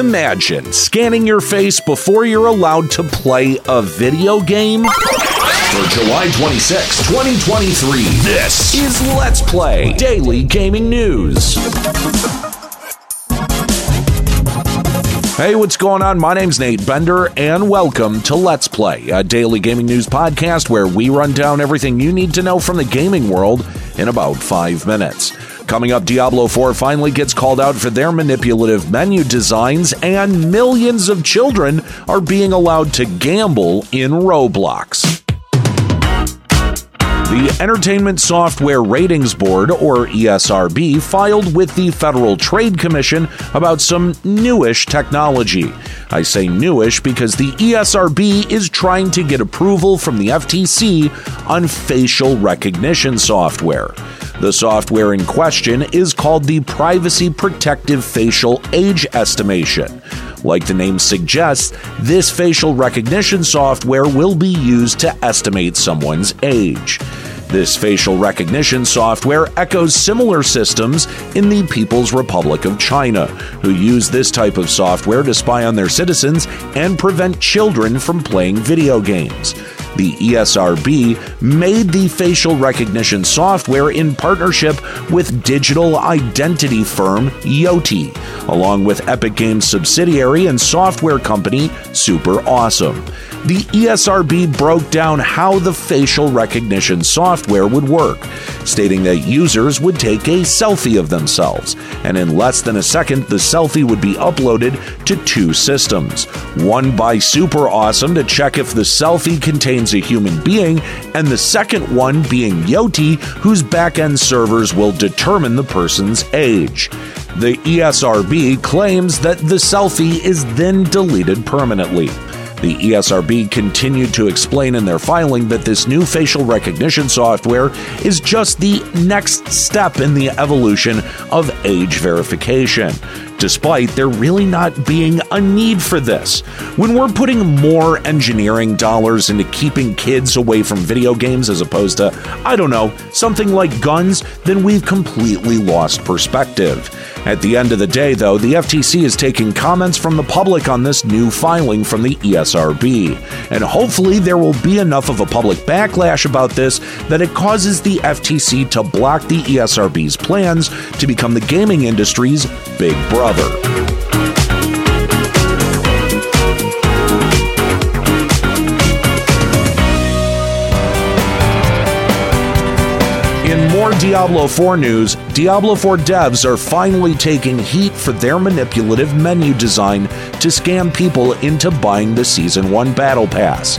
Imagine scanning your face before you're allowed to play a video game. For July 26, 2023, this is Let's Play Daily Gaming News. Hey, what's going on? My name's Nate Bender, and welcome to Let's Play, a daily gaming news podcast where we run down everything you need to know from the gaming world in about five minutes. Coming up, Diablo 4 finally gets called out for their manipulative menu designs, and millions of children are being allowed to gamble in Roblox. The Entertainment Software Ratings Board, or ESRB, filed with the Federal Trade Commission about some newish technology. I say newish because the ESRB is trying to get approval from the FTC on facial recognition software. The software in question is called the Privacy Protective Facial Age Estimation. Like the name suggests, this facial recognition software will be used to estimate someone's age. This facial recognition software echoes similar systems in the People's Republic of China, who use this type of software to spy on their citizens and prevent children from playing video games. The ESRB made the facial recognition software in partnership with digital identity firm Yoti, along with Epic Games subsidiary and software company Super Awesome. The ESRB broke down how the facial recognition software would work, stating that users would take a selfie of themselves, and in less than a second, the selfie would be uploaded to two systems one by Super Awesome to check if the selfie contains a human being, and the second one being Yoti, whose backend servers will determine the person's age. The ESRB claims that the selfie is then deleted permanently. The ESRB continued to explain in their filing that this new facial recognition software is just the next step in the evolution of age verification, despite there really not being a need for this. When we're putting more engineering dollars into keeping kids away from video games as opposed to, I don't know, something like guns, then we've completely lost perspective. At the end of the day, though, the FTC is taking comments from the public on this new filing from the ESRB. And hopefully, there will be enough of a public backlash about this that it causes the FTC to block the ESRB's plans to become the gaming industry's big brother. In more Diablo 4 news, Diablo 4 devs are finally taking heat for their manipulative menu design to scam people into buying the Season 1 Battle Pass.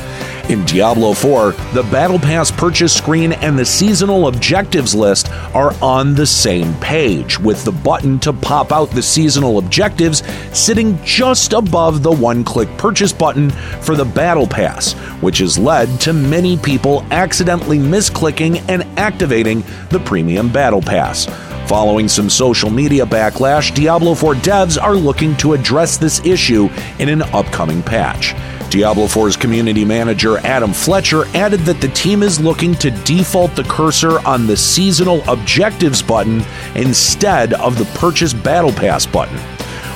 In Diablo 4, the Battle Pass purchase screen and the seasonal objectives list are on the same page, with the button to pop out the seasonal objectives sitting just above the one click purchase button for the Battle Pass, which has led to many people accidentally misclicking and activating the Premium Battle Pass. Following some social media backlash, Diablo 4 devs are looking to address this issue in an upcoming patch. Diablo 4's community manager Adam Fletcher added that the team is looking to default the cursor on the seasonal objectives button instead of the purchase battle pass button.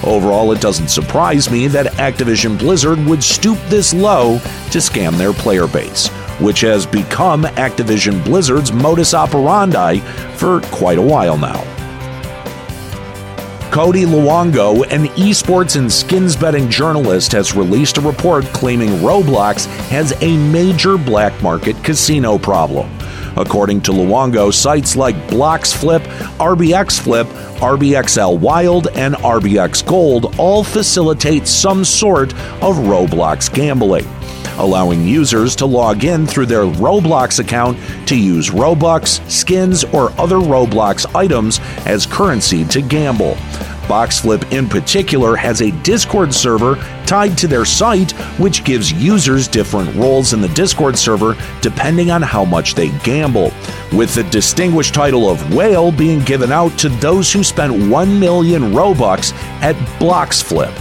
Overall, it doesn't surprise me that Activision Blizzard would stoop this low to scam their player base, which has become Activision Blizzard's modus operandi for quite a while now. Cody Luongo, an esports and skins betting journalist, has released a report claiming Roblox has a major black market casino problem. According to Luongo, sites like Bloxflip, RBX Flip, RBXL Wild, and RBX Gold all facilitate some sort of Roblox gambling allowing users to log in through their Roblox account to use Robux, skins, or other Roblox items as currency to gamble. Bloxflip in particular, has a Discord server tied to their site, which gives users different roles in the Discord server depending on how much they gamble, with the distinguished title of Whale being given out to those who spent 1 million Robux at Bloxflip,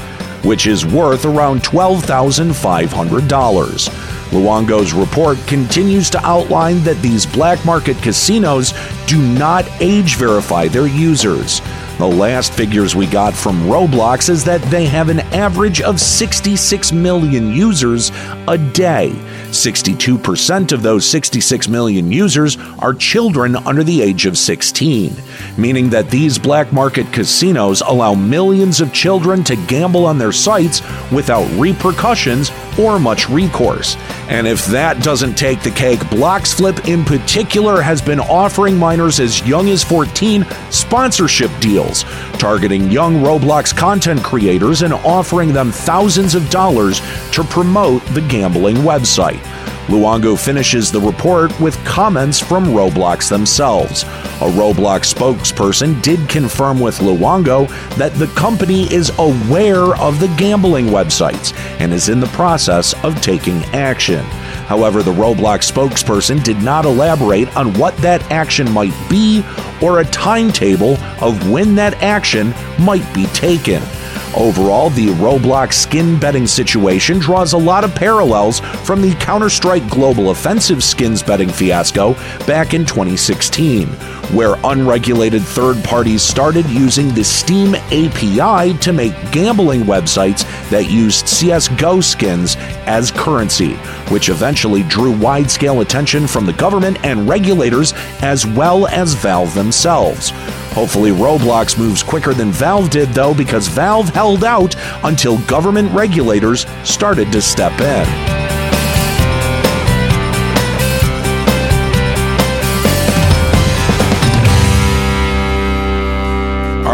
which is worth around $12,500. Luongo's report continues to outline that these black market casinos do not age verify their users. The last figures we got from Roblox is that they have an average of 66 million users a day. 62% of those 66 million users are children under the age of 16, meaning that these black market casinos allow millions of children to gamble on their sites without repercussions or much recourse. And if that doesn't take the cake, Bloxflip in particular has been offering minors as young as 14 sponsorship deals, targeting young Roblox content creators and offering them thousands of dollars to promote the gambling website. Luongo finishes the report with comments from Roblox themselves. A Roblox spokesperson did confirm with Luongo that the company is aware of the gambling websites and is in the process of taking action. However, the Roblox spokesperson did not elaborate on what that action might be or a timetable of when that action might be taken. Overall, the Roblox skin betting situation draws a lot of parallels from the Counter Strike Global Offensive skins betting fiasco back in 2016, where unregulated third parties started using the Steam API to make gambling websites that used CSGO skins as currency, which eventually drew wide scale attention from the government and regulators as well as Valve themselves. Hopefully, Roblox moves quicker than Valve did, though, because Valve held out until government regulators started to step in.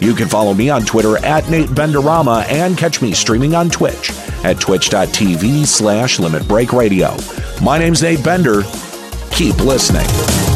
You can follow me on Twitter at Nate Benderama and catch me streaming on Twitch at twitch.tv slash limit break radio. My name's Nate Bender. Keep listening.